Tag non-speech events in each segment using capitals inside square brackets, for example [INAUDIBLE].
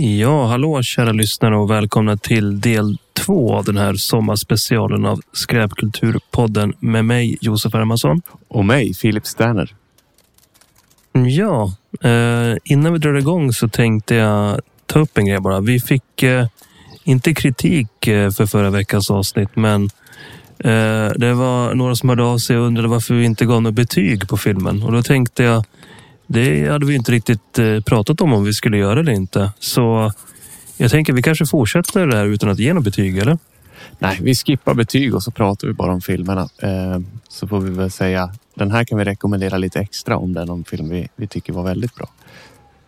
Ja, hallå kära lyssnare och välkomna till del två av den här sommarspecialen av Skräpkulturpodden med mig Josef Hermansson. Och mig, Filip Sterner. Ja, eh, innan vi drar igång så tänkte jag ta upp en grej bara. Vi fick eh, inte kritik eh, för förra veckans avsnitt, men eh, det var några som hörde av sig och undrade varför vi inte gav något betyg på filmen. Och då tänkte jag, det hade vi inte riktigt eh, pratat om om vi skulle göra det eller inte. Så jag tänker vi kanske fortsätter det här utan att ge något betyg, eller? Nej, vi skippar betyg och så pratar vi bara om filmerna. Eh, så får vi väl säga, den här kan vi rekommendera lite extra om det är någon film vi, vi tycker var väldigt bra.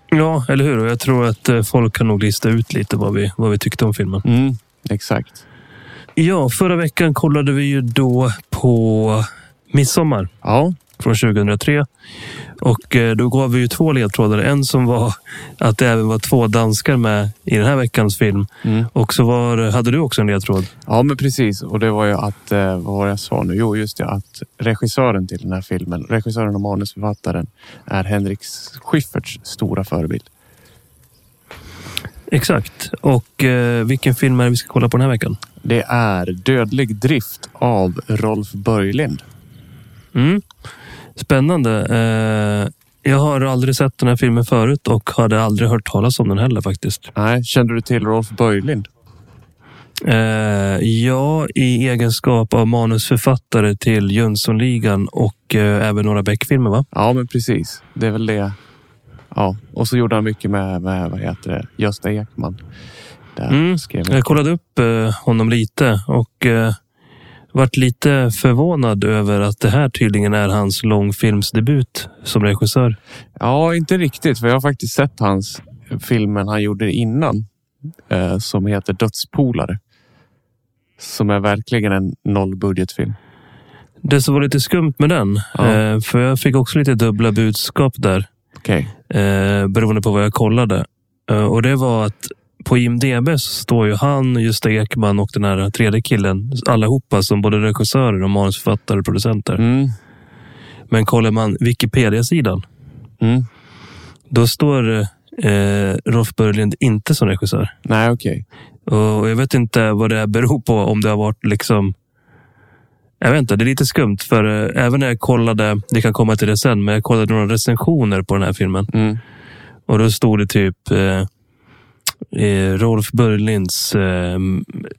Ja, eller hur? Och jag tror att eh, folk kan nog lista ut lite vad vi, vad vi tyckte om filmen. Mm, exakt. Ja, förra veckan kollade vi ju då på Midsommar Ja, från 2003. Och eh, då gav vi ju två ledtrådar. En som var att det även var två danskar med i den här veckans film. mm. Och så var, hade du också en ledtråd. ja men precis. Och det var ju att, eh, vad var jag sa nu? Jo, just det, att regissören till den här filmen, regissören och manusförfattaren är Henrik Schyfferts stora förebild. Exakt. Och eh, vilken film är det vi ska kolla på den här veckan? Det är Dödlig drift av Rolf Börjlind. Mm. Spännande. Eh, jag har aldrig sett den här filmen förut och hade aldrig hört talas om den heller faktiskt. Nej, kände du till Rolf Börjlind? Eh, ja, i egenskap av manusförfattare till Jönssonligan och eh, även några Beck-filmer va? Ja, men precis. Det är väl det. Ja, och så gjorde han mycket med, med vad heter det, Gösta Ekman. Där Mm. Jag kollade upp eh, honom lite och vart lite förvånad över att det här tydligen är hans långfilmsdebut som regissör. Ja, inte riktigt. För jag har faktiskt sett hans filmen han gjorde innan. Eh, som heter Dödspolare. Som är verkligen en nollbudgetfilm. Det som var lite skumt med den, Ja. eh, för jag fick också lite dubbla budskap där. Okej. eh, beroende på vad jag kollade. Eh, och det var att på IMDB så står ju han, Gösta Ekman och den här tredje killen allihopa som både regissörer och manusförfattare och producenter. Mm. Men kollar man Wikipedia-sidan, Mm. då står eh, Rolf Börjlind inte som regissör. Nej, okej. Och jag vet inte vad det beror på, om det har varit liksom jag vet inte, det är lite skumt för eh, även när jag kollade, det kan komma till det sen, men jag kollade några recensioner på den här filmen. Mm. Och då stod det typ eh, Rolf Börjlinds eh,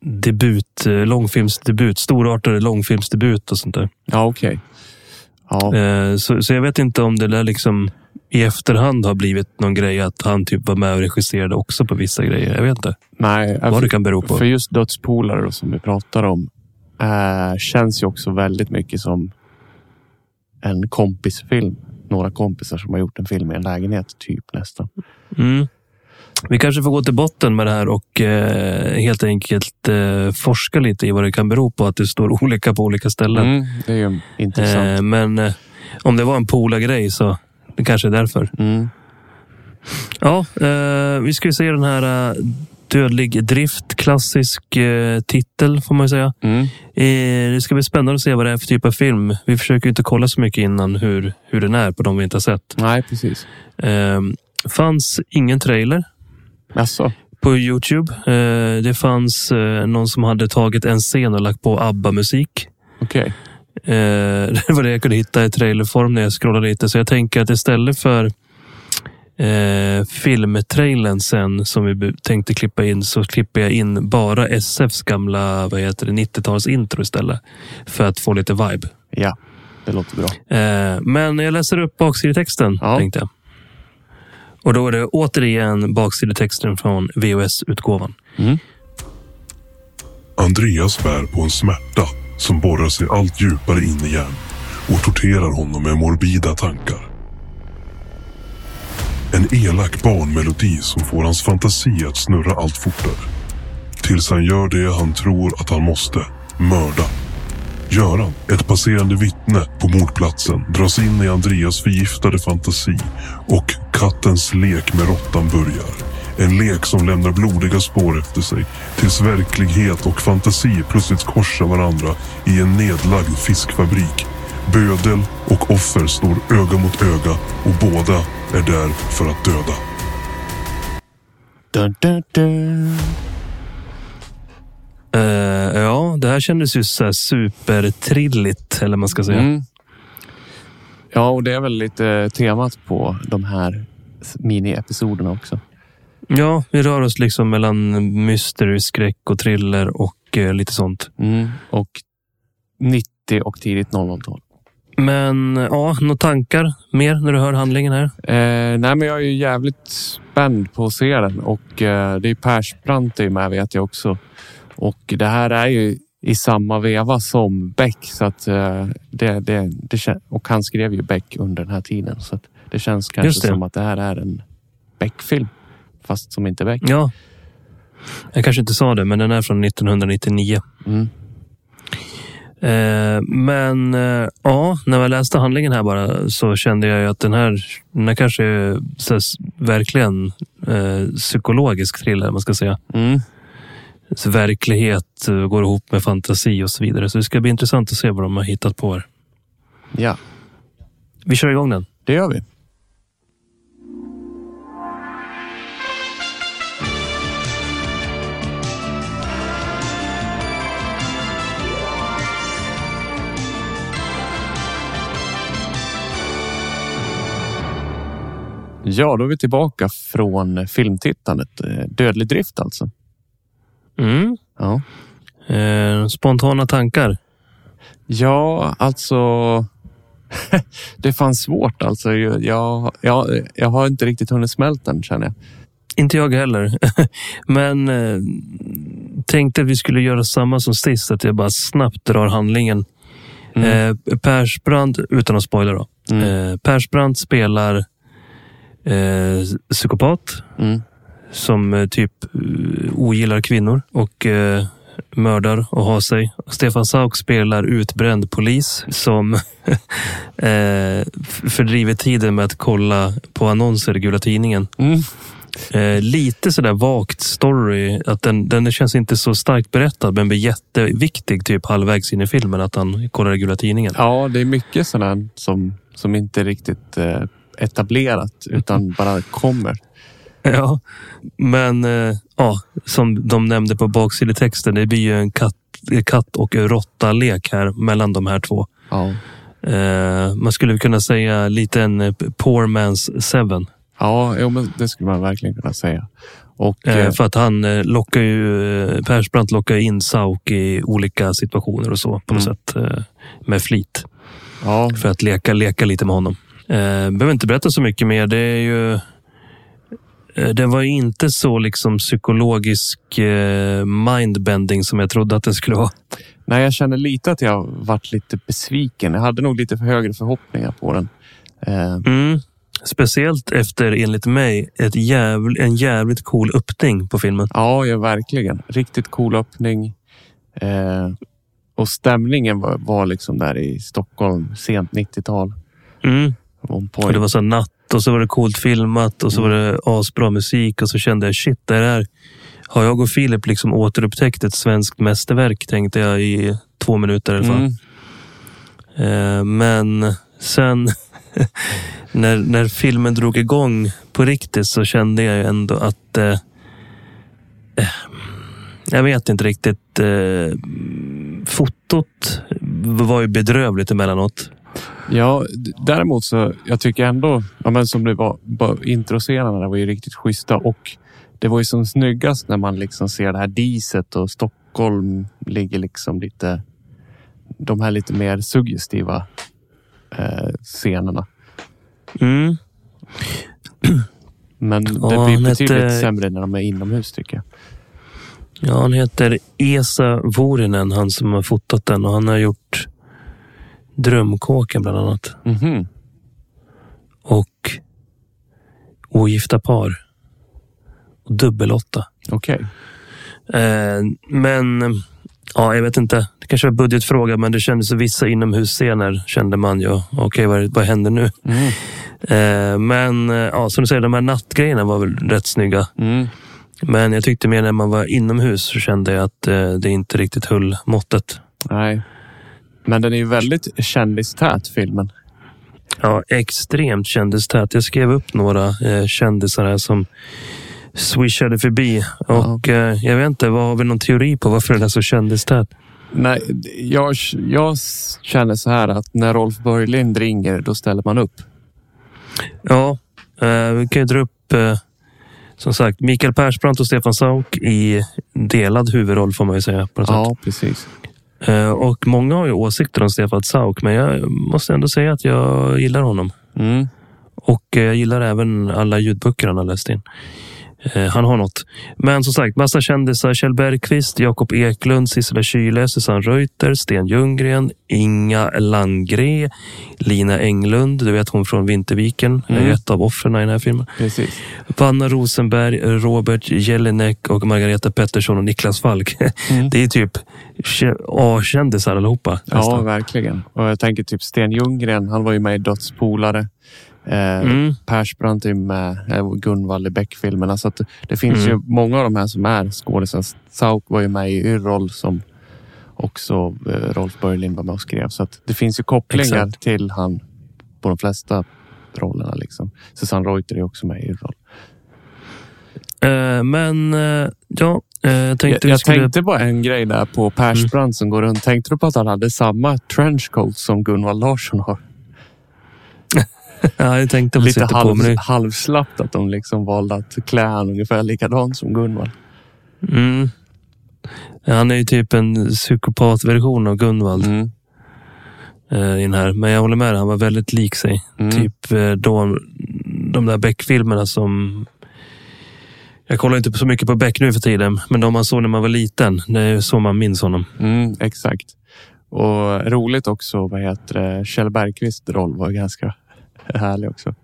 debut, eh, långfilmsdebut, storartade långfilmsdebut och sånt där. Ja, okej. Ja. Eh, så, så jag vet inte om det där liksom i efterhand har blivit någon grej att han typ var med och regisserade också på vissa grejer. Jag vet inte Nej, vad det kan bero på. För just Dödspolare då, som vi pratar om eh, känns ju också väldigt mycket som en kompisfilm. Några kompisar som har gjort en film i en lägenhet, typ nästan. Mm. Vi kanske får gå till botten med det här och eh, helt enkelt eh, forska lite i vad det kan bero på att det står [LAUGHS] olika på olika ställen. Mm, det är ju intressant. Eh, men eh, om det var en polargrej så det kanske är därför. Mm. Ja, eh, vi ska ju se den här eh, Dödlig drift, klassisk titel får man säga. Mm. Det ska bli spännande att se vad det är för typ av film. Vi försöker inte kolla så mycket innan hur, hur den är på de vi inte har sett. Nej, precis. Fanns ingen trailer Alltså, på Youtube. Eh, det fanns eh, någon som hade tagit en scen och lagt på ABBA-musik. okej. Eh, [LAUGHS] det var det jag kunde hitta i trailerform när jag scrollade lite. Så jag tänker att istället för eh, filmtrailern sen som vi tänkte klippa in så klipper jag in bara SFs gamla vad heter det, 90-tals intro istället. För att få lite vibe. Ja, det låter bra. Eh, men jag läser upp baksidetexten Ja. tänkte jag. Och då är det återigen baksidetexten från VHS-utgåvan. Mm. Andreas bär på en smärta som borrar sig allt djupare in i hjärnan och torterar honom med morbida tankar. En elak barnmelodi som får hans fantasi att snurra allt fortare. Tills han gör det han tror att han måste, mörda. Göran, ett passerande vittne på mordplatsen, dras in i Andreas förgiftade fantasi och kattens lek med råttan börjar. En lek som lämnar blodiga spår efter sig tills verklighet och fantasi plötsligt korsar varandra i en nedlagd fiskfabrik. Bödel och offer står öga mot öga och båda är där för att döda. Dun, dun, dun. Eh, ja, det här kändes ju så här supertrilligt, eller vad man ska säga. Mm. Ja, och det är väl lite temat på de här mini-episoderna också. Ja, vi rör oss liksom mellan mystery, skräck och thriller och eh, lite sånt. Mm. Och 90 och tidigt 00-tal. Men ja, några tankar mer när du hör handlingen här? Eh, nej, men jag är ju jävligt spänd på att se den och eh, det är Persbrandt är med vet jag också. Och det här är ju i samma veva som Beck så att eh, det, det, det och han skrev ju Beck under den här tiden så att det känns kanske det. som att det här är en Beck-film fast som inte Beck. Ja, jag kanske inte sa det, men den är från 1999. Mm. Eh, men eh, ja, när jag läste handlingen här bara så kände jag ju att den här, den här kanske är så här, s- verkligen eh, psykologisk thriller, man ska säga. Mm. Verklighet eh, går ihop med fantasi och så vidare. Så det ska bli intressant att se vad de har hittat på här. Ja, Vi kör igång den. det gör vi. Ja, då är vi tillbaka från filmtittandet. Eh, Dödlig drift alltså. Mm. Ja, Eh, spontana tankar. ja alltså. [LAUGHS] det fanns svårt alltså. Jag, jag, jag, har inte riktigt hunnit smälta den känner jag. Inte jag heller. [LAUGHS] Men eh, tänkte att vi skulle göra samma som sist, att jag bara snabbt drar handlingen. Mm. Eh, Persbrandt, utan att spoila då. Mm. Eh, Persbrandt spelar eh, psykopat Mm. Som eh, typ eh, ogillar kvinnor och eh, mördar och har sig. Stefan Sauk spelar utbränd polis som [LAUGHS] eh, fördriver tiden med att kolla på annonser i Gula Tidningen. Mm. Eh, lite sådär vagt story. Att den, den känns inte så starkt berättad men blir jätteviktig typ halvvägs in i filmen att han kollar i Gula Tidningen. Ja, det är mycket sådant som, som inte riktigt eh, etablerat utan [LAUGHS] bara kommer. [LAUGHS] Ja, men eh, ja, som de nämnde på baksidetexten, det blir ju en katt, katt och råtta-lek här mellan de här två. Ja. Eh, man skulle kunna säga lite en eh, poor man's seven. Ja, jo, men det skulle man verkligen kunna säga. Och Eh, för att han lockar ju, Persbrandt lockar in Sauk i olika situationer och så på något Mm. sätt med flit. ja, För att leka, leka lite med honom. Eh, behöver inte berätta så mycket mer. Det är ju... eh, Den var inte så liksom psykologisk eh, mindbending som jag trodde att den skulle vara. nej, jag känner lite att jag varit lite besviken. Jag hade nog lite för högre förhoppningar på den. Eh, Mm. Speciellt efter, enligt mig, ett jävl, en jävligt cool öppning på filmen. ja, ja, verkligen. Riktigt cool öppning. Eh, och stämningen var, var liksom där i Stockholm, sent 90-tal. Mm. Det var så natt och så var det coolt filmat och så var det asbra musik och så kände jag shit, det här har jag och Filip liksom återupptäckt ett svenskt mästerverk tänkte jag i två minuter i alla fall. Mm. Eh, Men sen [LAUGHS] när, när filmen drog igång på riktigt så kände jag ändå att eh, eh, jag vet inte riktigt. Eh, fotot var ju bedrövligt emellanåt. Ja, däremot så jag tycker ändå, ja, men som det var, bara introscenerna var ju riktigt schyssta och det var ju som snyggast när man liksom ser det här diset och Stockholm ligger liksom lite, de här lite mer suggestiva eh, scenerna. Mm. [CLEARS THROAT] Men det Ja, blir betydligt hette- sämre när de är inomhus tycker jag. Ja, han heter Esa Vorinen, han som har fotat den och han har gjort Drömkåken bland annat. Mhm. Och Ogifta par. Och Dubbelåtta. Okej. Eh, men ja, jag vet inte. Det kanske var budgetfråga, men det kändes vissa inomhusscener kände man ju. Okej, vad, vad händer nu? Mm. Eh, men eh, ja, som du säger, de här nattgrejerna var väl rätt snygga. Mm. Men jag tyckte mer när man var inomhus så kände jag att eh, det inte riktigt höll måttet. Nej. Men den är ju väldigt kändistät filmen. Ja, extremt kändistät. Jag skrev upp några eh, kändisar här som swishade förbi. Och eh, jag vet inte, vad har vi någon teori på varför den är så kändistät? Nej, jag, jag känner så här att när Rolf Börjlind ringer, då ställer man upp. Ja, eh, vi kan ju dra upp eh, som sagt Mikael Persbrandt och Stefan Sauk i delad huvudroll får man ju säga. På något sätt. Ja, precis. Eh, och många har ju åsikter om Stefan Sauk, men jag måste ändå säga att jag gillar honom. Mm. Och eh, jag gillar även alla ljudböcker han har läst in. Eh, Han har något. Men som sagt, massa kändisar. Kjell Bergqvist, Jakob Eklund, Sissela Kyle, Susanne Reuter, Sten Ljunggren, Inga Landgren, Lina Englund, du vet hon från Vinterviken, är Mm. ett av offren i den här filmen. Precis. Vanna Rosenberg, Robert Jelinek och Margareta Pettersson och Niklas Falk. [LAUGHS] Mm. Det är typ kä- A-kändisar allihopa. Ja, nästan. verkligen. Och jag tänker typ Sten Ljunggren, han var ju med i Dödspolare. Eh, Mm. Persbrandt är med Gunvald i Beck-filmerna. Så att det finns Mm. ju många av de här som är skådisar. Sauk var ju med i Yrrol som också eh, Rolf Börjlind var med och skrev. Så att det finns ju kopplingar Exakt. till han på de flesta rollerna. Liksom. Susanne Reuter är också med i Yrrol. Eh, men eh, ja, jag tänkte Jag, jag skulle... tänkte på en grej där på Persbrandt som går runt. Tänkte du på att han hade samma trenchcoat som Gunvald Larsson har? [LAUGHS] Ja, jag tänkte Lite halv, halvslappt att de liksom valde att klä han ungefär likadant som Gunvald. mm. Han är ju typ en psykopatversion av Gunvald Mm. eh, i den här. Men jag håller med dig, han var väldigt lik sig. Mm. Typ eh, de, de där Beck-filmerna som... Jag kollar inte så mycket på Beck nu för tiden, men de man såg när man var liten, det är så man minns honom. Mm, exakt. Och roligt också, vad heter det? Kjell Bergqvists roll var ganska [LAUGHS] härlig också. [LAUGHS]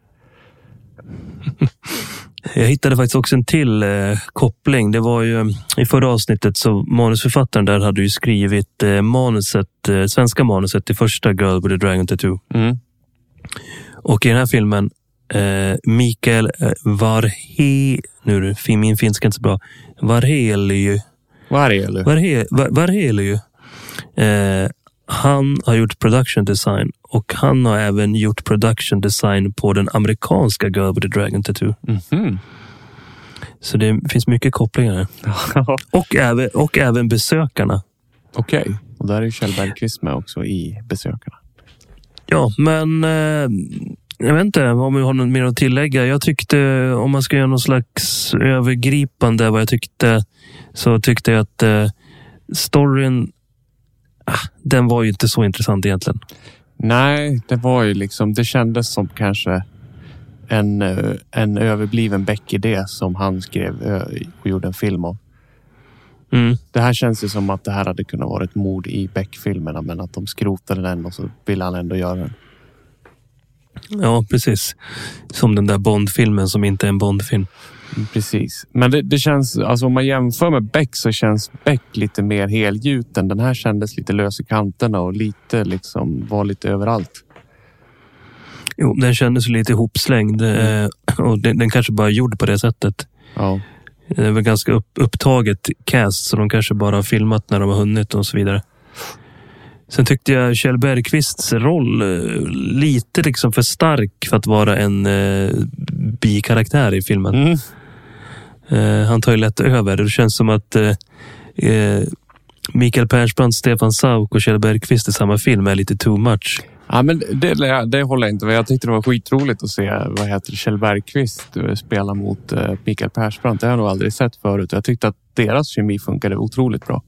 Jag hittade faktiskt också en till eh, koppling. Det var ju i förra avsnittet så manusförfattaren där hade ju skrivit eh, manuset, eh, svenska manuset till första Girl with a Dragon Tattoo. Mm. Och i den här filmen, eh, Mikael eh, Varhe, nu är det- min finska är inte så bra, Varheliu, Varje Varhe, Va- Varheliu, eh, han har gjort production design och han har även gjort production design på den amerikanska Girl with a Dragon Tattoo. Mhm. Så det finns mycket kopplingar. [LAUGHS] Och även, och även besökarna. Okej, och där är Kjell Bergqvist med också i Besökarna. Ja, men eh, jag vet inte om vi har något mer att tillägga. Jag tyckte, om man ska göra någon slags övergripande vad jag tyckte, så tyckte jag att eh, storyn, ah, den var ju inte så intressant egentligen. Nej, det var ju liksom, det kändes som kanske en, eh, en överbliven Beck-idé som han skrev eh, och gjorde en film om. Mm. Det här känns ju som att det här hade kunnat vara ett mord i Beck-filmerna, men att de skrotade den och så ville han ändå göra den. Ja, precis. Som den där Bond-filmen som inte är en Bond-film. Mm, Precis. Men det, det känns, alltså om man jämför med Beck så känns Beck lite mer helgjuten. Den här kändes lite lös i kanterna och lite liksom var lite överallt. Jo, den kändes lite ihopslängd eh, och den, den kanske bara gjord på det sättet. Ja, Det väl ganska upp, upptaget cast, så de kanske bara har filmat när de har hunnit och så vidare. Sen tyckte jag Kjell Bergqvists roll eh, lite liksom för stark för att vara en eh, bikaraktär i filmen. mm. Eh, han tar ju lätt över. Det känns som att eh, eh, Mikael Persbrandt, Stefan Sauk och Kjell Bergqvist i samma film är lite too much. ja men det, det håller jag inte med. Jag tyckte det var skitroligt att se vad heter Kjell Bergqvist eh, spela mot Mikael Persbrandt. Det har jag nog aldrig sett förut. Jag tyckte att deras kemi funkade otroligt bra.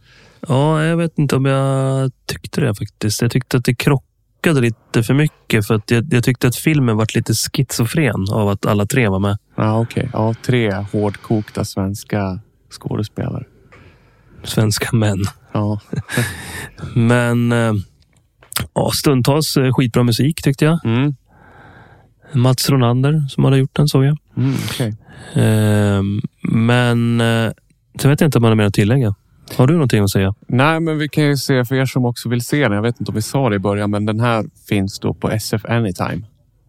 Ja, jag vet inte om jag tyckte det faktiskt. Jag tyckte att det krockade lite för mycket för att jag, jag tyckte att filmen var lite schizofren av att alla tre var med. Ja, okej. Ja, tre hårdkokta svenska skådespelare. Svenska män. Ja, [LAUGHS] Men eh, ja, stundtals eh, skitbra musik tyckte jag. mm. Mats Ronander som hade gjort den såg jag. Mm, okej. Eh, men eh, sen vet jag inte om man har mer att tillägga. Har du någonting att säga? Nej, men vi kan ju se för er som också vill se den. Jag vet inte om vi sa det i början, men den här finns då på SF Anytime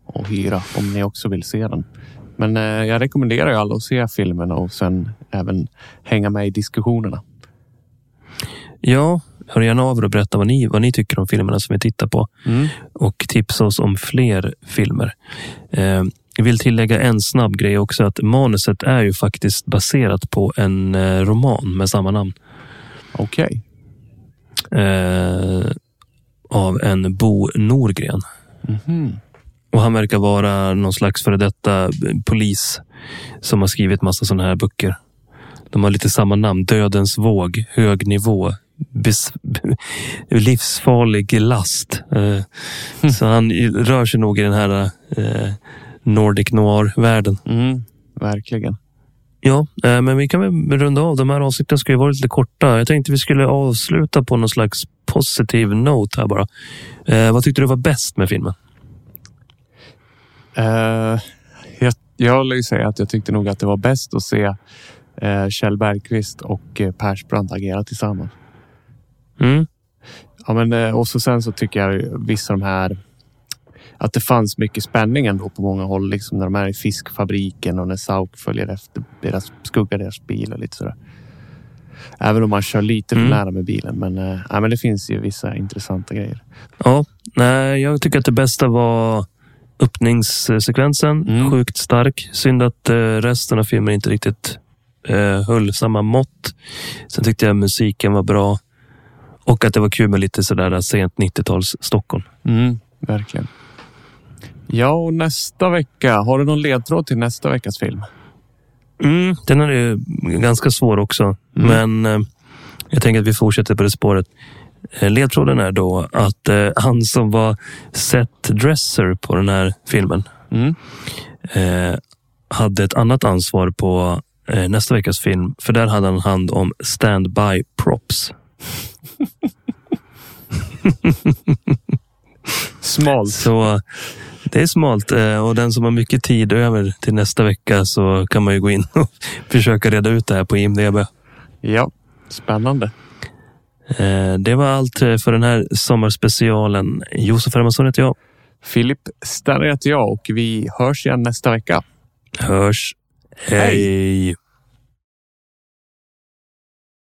och hyra om ni också vill se den. Men eh, jag rekommenderar ju alla att se filmen och sen även hänga med i diskussionerna. Ja, hör gärna av er och berätta vad ni, vad ni tycker om filmerna som vi tittar på. Mm. och tipsa oss om fler filmer. Eh, jag vill tillägga en snabb grej också. Att manuset är ju faktiskt baserat på en eh, roman med samma namn. Okej. Eh, av en Bo Norgren. Mhm. Och han verkar vara någon slags före detta polis som har skrivit massa sådana här böcker. De har lite samma namn. Dödens våg, hög nivå, bes, [LAUGHS] livsfarlig last. Eh, Så han rör sig nog i den här eh, Nordic noir-världen. Mm. Verkligen. Ja, eh, men vi kan väl runda av. De här avsnitten ska ju vara lite korta. Jag tänkte vi skulle avsluta på någon slags positiv note här bara. Eh, vad tyckte du var bäst med filmen? Eh, jag, jag vill ju säga att jag tyckte nog att det var bäst att se eh, Kjell Bergqvist och eh, Persbrandt agera tillsammans. Mm. Ja, men, eh, och så sen så tycker jag vissa av de här att det fanns mycket spänning ändå på många håll. Liksom när de är i fiskfabriken och när Sauk följer efter deras skuggar deras bil och lite sådär. Även om man kör lite för Mm. nära med bilen. Men, ja, men det finns ju vissa intressanta grejer. Ja, nej, jag tycker att det bästa var öppningssekvensen. Mm. Sjukt stark. Synd att eh, resten av filmen inte riktigt eh, höll samma mått. Sen tyckte jag musiken var bra. Och att det var kul med lite sådär sent 90-tals Stockholm. Mm, verkligen. Ja, och nästa vecka. Har du någon ledtråd till nästa veckas film? Mm, den är ganska svår också. Men eh, jag tänker att vi fortsätter på det spåret. Eh, Ledtråden är då att eh, han som var set dresser på den här filmen Mm. hade ett annat ansvar på nästa veckas film. För där hade han hand om standby props. [LAUGHS] Smalt. Så det är smalt eh, och den som har mycket tid över till nästa vecka så kan man ju gå in och [LAUGHS] försöka reda ut det här på IMDB. Ja, spännande. Eh, Det var allt eh, för den här sommarspecialen. Josef Hermansson heter jag. Filip Sterre heter jag och vi hörs igen nästa vecka. Hörs. Hej. Hej.